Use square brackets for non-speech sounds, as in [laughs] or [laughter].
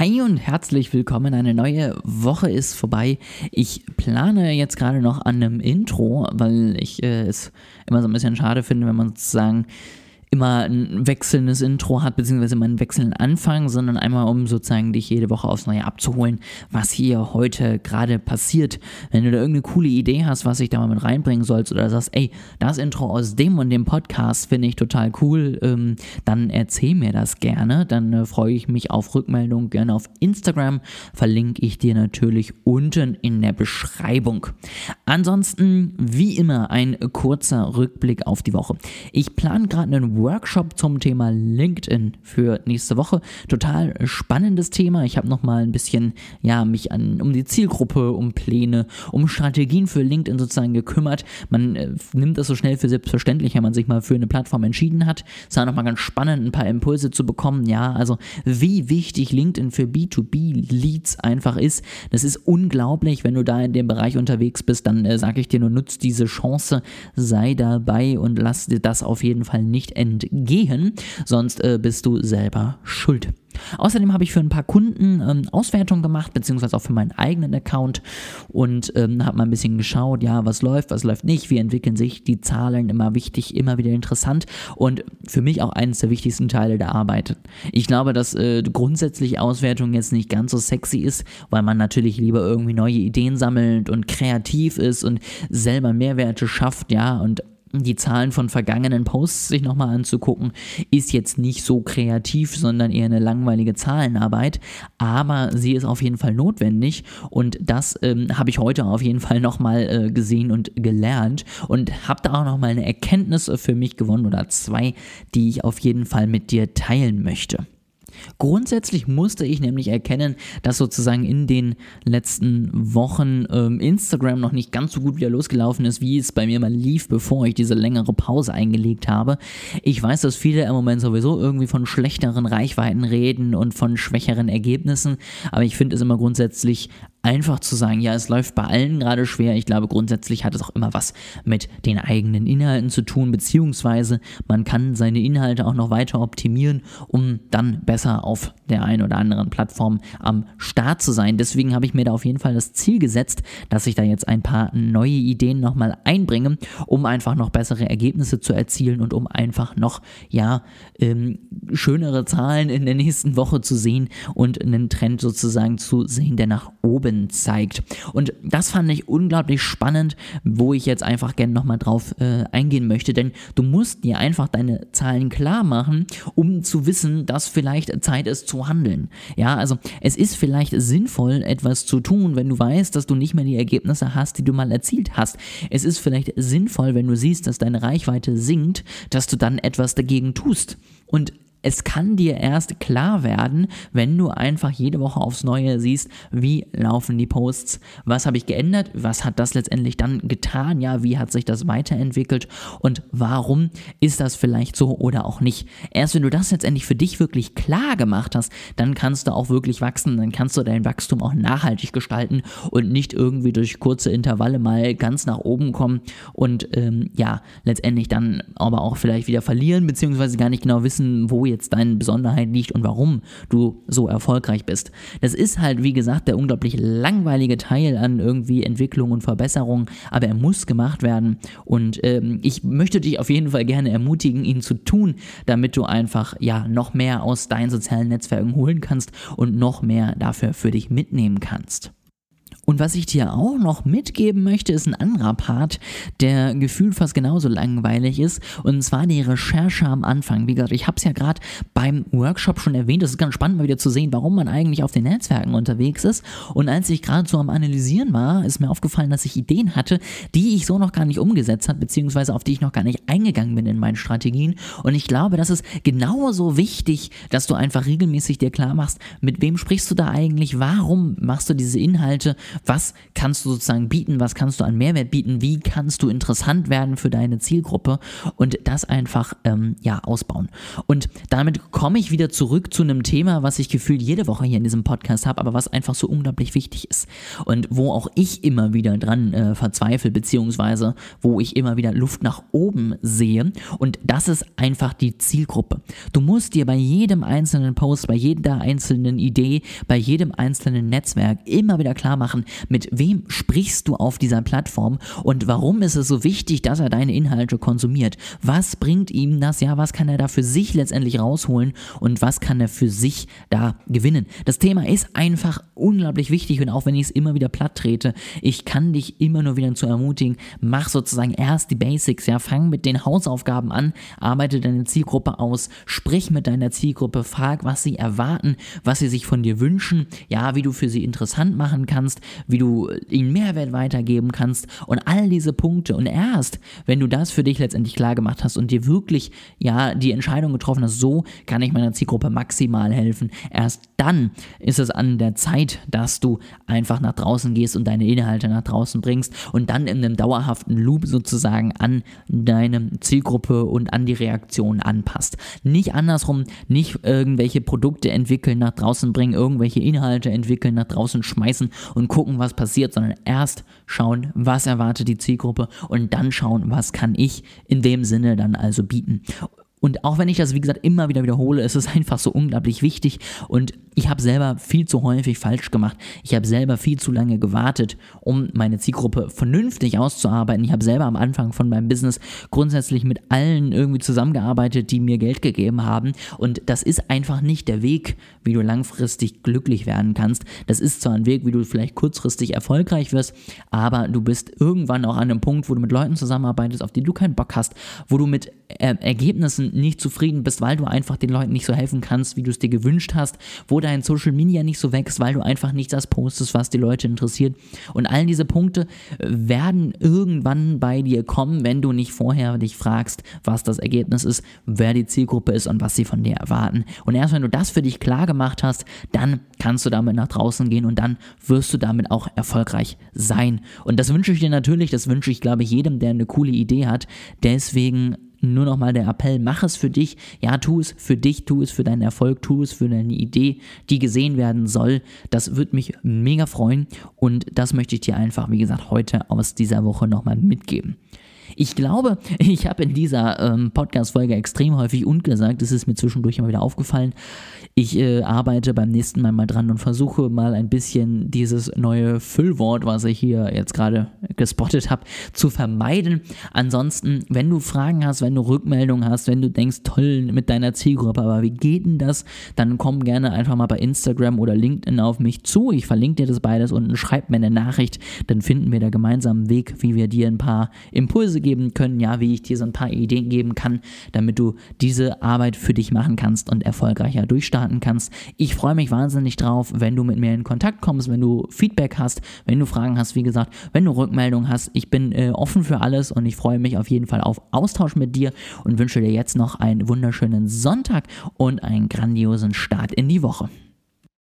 Hi und herzlich willkommen. Eine neue Woche ist vorbei. Ich plane jetzt gerade noch an einem Intro, weil ich äh, es immer so ein bisschen schade finde, wenn man sozusagen immer ein wechselndes Intro hat, beziehungsweise immer einen wechselnden Anfang, sondern einmal, um sozusagen dich jede Woche aufs Neue abzuholen, was hier heute gerade passiert. Wenn du da irgendeine coole Idee hast, was ich da mal mit reinbringen sollst oder sagst, ey, das Intro aus dem und dem Podcast finde ich total cool, ähm, dann erzähl mir das gerne. Dann äh, freue ich mich auf Rückmeldung gerne auf Instagram. Verlinke ich dir natürlich unten in der Beschreibung. Ansonsten, wie immer, ein kurzer Rückblick auf die Woche. Ich plane gerade einen Workshop zum Thema LinkedIn für nächste Woche. Total spannendes Thema. Ich habe noch mal ein bisschen ja mich an um die Zielgruppe, um Pläne, um Strategien für LinkedIn sozusagen gekümmert. Man äh, nimmt das so schnell für selbstverständlich, wenn man sich mal für eine Plattform entschieden hat. Es war noch mal ganz spannend, ein paar Impulse zu bekommen. Ja, also wie wichtig LinkedIn für B2B Leads einfach ist. Das ist unglaublich, wenn du da in dem Bereich unterwegs bist, dann äh, sage ich dir nur nutzt diese Chance, sei dabei und lass dir das auf jeden Fall nicht enden entgehen, sonst äh, bist du selber schuld. Außerdem habe ich für ein paar Kunden ähm, Auswertungen gemacht, beziehungsweise auch für meinen eigenen Account und ähm, habe mal ein bisschen geschaut, ja, was läuft, was läuft nicht, wie entwickeln sich die Zahlen, immer wichtig, immer wieder interessant und für mich auch eines der wichtigsten Teile der Arbeit. Ich glaube, dass äh, grundsätzlich Auswertung jetzt nicht ganz so sexy ist, weil man natürlich lieber irgendwie neue Ideen sammelt und kreativ ist und selber Mehrwerte schafft, ja, und die Zahlen von vergangenen Posts sich nochmal anzugucken, ist jetzt nicht so kreativ, sondern eher eine langweilige Zahlenarbeit, aber sie ist auf jeden Fall notwendig und das ähm, habe ich heute auf jeden Fall nochmal äh, gesehen und gelernt und habe da auch nochmal eine Erkenntnis für mich gewonnen oder zwei, die ich auf jeden Fall mit dir teilen möchte. Grundsätzlich musste ich nämlich erkennen, dass sozusagen in den letzten Wochen ähm, Instagram noch nicht ganz so gut wieder losgelaufen ist, wie es bei mir mal lief, bevor ich diese längere Pause eingelegt habe. Ich weiß, dass viele im Moment sowieso irgendwie von schlechteren Reichweiten reden und von schwächeren Ergebnissen, aber ich finde es immer grundsätzlich einfach zu sagen, ja, es läuft bei allen gerade schwer. Ich glaube, grundsätzlich hat es auch immer was mit den eigenen Inhalten zu tun, beziehungsweise man kann seine Inhalte auch noch weiter optimieren, um dann besser auf der einen oder anderen Plattform am Start zu sein. Deswegen habe ich mir da auf jeden Fall das Ziel gesetzt, dass ich da jetzt ein paar neue Ideen nochmal einbringe, um einfach noch bessere Ergebnisse zu erzielen und um einfach noch, ja, ähm, schönere Zahlen in der nächsten Woche zu sehen und einen Trend sozusagen zu sehen, der nach oben Robin zeigt. Und das fand ich unglaublich spannend, wo ich jetzt einfach gerne nochmal drauf äh, eingehen möchte, denn du musst dir einfach deine Zahlen klar machen, um zu wissen, dass vielleicht Zeit ist zu handeln. Ja, also es ist vielleicht sinnvoll, etwas zu tun, wenn du weißt, dass du nicht mehr die Ergebnisse hast, die du mal erzielt hast. Es ist vielleicht sinnvoll, wenn du siehst, dass deine Reichweite sinkt, dass du dann etwas dagegen tust. Und es kann dir erst klar werden, wenn du einfach jede Woche aufs Neue siehst, wie laufen die Posts, was habe ich geändert, was hat das letztendlich dann getan, ja, wie hat sich das weiterentwickelt und warum ist das vielleicht so oder auch nicht. Erst wenn du das letztendlich für dich wirklich klar gemacht hast, dann kannst du auch wirklich wachsen, dann kannst du dein Wachstum auch nachhaltig gestalten und nicht irgendwie durch kurze Intervalle mal ganz nach oben kommen und ähm, ja, letztendlich dann aber auch vielleicht wieder verlieren, beziehungsweise gar nicht genau wissen, wo jetzt deine Besonderheit liegt und warum du so erfolgreich bist. Das ist halt, wie gesagt, der unglaublich langweilige Teil an irgendwie Entwicklung und Verbesserung, aber er muss gemacht werden und ähm, ich möchte dich auf jeden Fall gerne ermutigen, ihn zu tun, damit du einfach ja noch mehr aus deinen sozialen Netzwerken holen kannst und noch mehr dafür für dich mitnehmen kannst. Und was ich dir auch noch mitgeben möchte, ist ein anderer Part, der gefühlt fast genauso langweilig ist. Und zwar die Recherche am Anfang. Wie gesagt, ich habe es ja gerade beim Workshop schon erwähnt. Es ist ganz spannend, mal wieder zu sehen, warum man eigentlich auf den Netzwerken unterwegs ist. Und als ich gerade so am Analysieren war, ist mir aufgefallen, dass ich Ideen hatte, die ich so noch gar nicht umgesetzt habe, beziehungsweise auf die ich noch gar nicht eingegangen bin in meinen Strategien. Und ich glaube, das ist genauso wichtig, dass du einfach regelmäßig dir klar machst, mit wem sprichst du da eigentlich, warum machst du diese Inhalte, Was kannst du sozusagen bieten? Was kannst du an Mehrwert bieten? Wie kannst du interessant werden für deine Zielgruppe? Und das einfach ähm, ja ausbauen. Und damit komme ich wieder zurück zu einem Thema, was ich gefühlt jede Woche hier in diesem Podcast habe, aber was einfach so unglaublich wichtig ist und wo auch ich immer wieder dran äh, verzweifle, beziehungsweise wo ich immer wieder Luft nach oben sehe. Und das ist einfach die Zielgruppe. Du musst dir bei jedem einzelnen Post, bei jeder einzelnen Idee, bei jedem einzelnen Netzwerk immer wieder klar machen, mit wem sprichst du auf dieser Plattform und warum ist es so wichtig, dass er deine Inhalte konsumiert. Was bringt ihm das? Ja, was kann er da für sich letztendlich rausholen und was kann er für sich da gewinnen? Das Thema ist einfach unglaublich wichtig und auch wenn ich es immer wieder platt trete, ich kann dich immer nur wieder zu ermutigen, mach sozusagen erst die Basics, ja, fang mit den Hausaufgaben an, arbeite deine Zielgruppe aus, sprich mit deiner Zielgruppe, frag, was sie erwarten, was sie sich von dir wünschen, ja, wie du für sie interessant machen kannst, wie du ihnen Mehrwert weitergeben kannst und all diese Punkte und erst, wenn du das für dich letztendlich klar gemacht hast und dir wirklich, ja, die Entscheidung getroffen hast, so kann ich meiner Zielgruppe maximal helfen, erst dann ist es an der Zeit, dass du einfach nach draußen gehst und deine Inhalte nach draußen bringst und dann in einem dauerhaften Loop sozusagen an deine Zielgruppe und an die Reaktion anpasst. Nicht andersrum, nicht irgendwelche Produkte entwickeln, nach draußen bringen, irgendwelche Inhalte entwickeln, nach draußen schmeißen und gucken, was passiert, sondern erst schauen, was erwartet die Zielgruppe und dann schauen, was kann ich in dem Sinne dann also bieten. Und auch wenn ich das, wie gesagt, immer wieder wiederhole, ist es einfach so unglaublich wichtig. Und ich habe selber viel zu häufig falsch gemacht. Ich habe selber viel zu lange gewartet, um meine Zielgruppe vernünftig auszuarbeiten. Ich habe selber am Anfang von meinem Business grundsätzlich mit allen irgendwie zusammengearbeitet, die mir Geld gegeben haben. Und das ist einfach nicht der Weg, wie du langfristig glücklich werden kannst. Das ist zwar ein Weg, wie du vielleicht kurzfristig erfolgreich wirst, aber du bist irgendwann auch an einem Punkt, wo du mit Leuten zusammenarbeitest, auf die du keinen Bock hast, wo du mit äh, Ergebnissen nicht zufrieden bist, weil du einfach den Leuten nicht so helfen kannst, wie du es dir gewünscht hast, wo dein Social Media nicht so wächst, weil du einfach nicht das postest, was die Leute interessiert. Und all diese Punkte äh, werden irgendwann bei dir kommen, wenn du nicht vorher dich fragst, was das Ergebnis ist, wer die Zielgruppe ist und was sie von dir erwarten. Und erst wenn du das für dich klar gemacht hast, dann kannst du damit nach draußen gehen und dann wirst du damit auch erfolgreich sein. Und das wünsche ich dir natürlich, das wünsche ich, glaube ich, jedem, der eine coole Idee hat. Deswegen nur nochmal der Appell, mach es für dich. Ja, tu es für dich, tu es für deinen Erfolg, tu es für deine Idee, die gesehen werden soll. Das würde mich mega freuen und das möchte ich dir einfach, wie gesagt, heute aus dieser Woche nochmal mitgeben. Ich glaube, [laughs] ich habe in dieser ähm, Podcast-Folge extrem häufig und gesagt, das ist mir zwischendurch immer wieder aufgefallen. Ich äh, arbeite beim nächsten Mal mal dran und versuche mal ein bisschen dieses neue Füllwort, was ich hier jetzt gerade gespottet habe, zu vermeiden. Ansonsten, wenn du Fragen hast, wenn du Rückmeldungen hast, wenn du denkst, toll mit deiner Zielgruppe, aber wie geht denn das, dann komm gerne einfach mal bei Instagram oder LinkedIn auf mich zu. Ich verlinke dir das beides unten, schreib mir eine Nachricht, dann finden wir da gemeinsam einen Weg, wie wir dir ein paar Impulse geben können, ja, wie ich dir so ein paar Ideen geben kann, damit du diese Arbeit für dich machen kannst und erfolgreicher durchstarten kannst. Ich freue mich wahnsinnig drauf, wenn du mit mir in Kontakt kommst, wenn du Feedback hast, wenn du Fragen hast, wie gesagt, wenn du Rückmeldungen hast. Ich bin äh, offen für alles und ich freue mich auf jeden Fall auf Austausch mit dir und wünsche dir jetzt noch einen wunderschönen Sonntag und einen grandiosen Start in die Woche.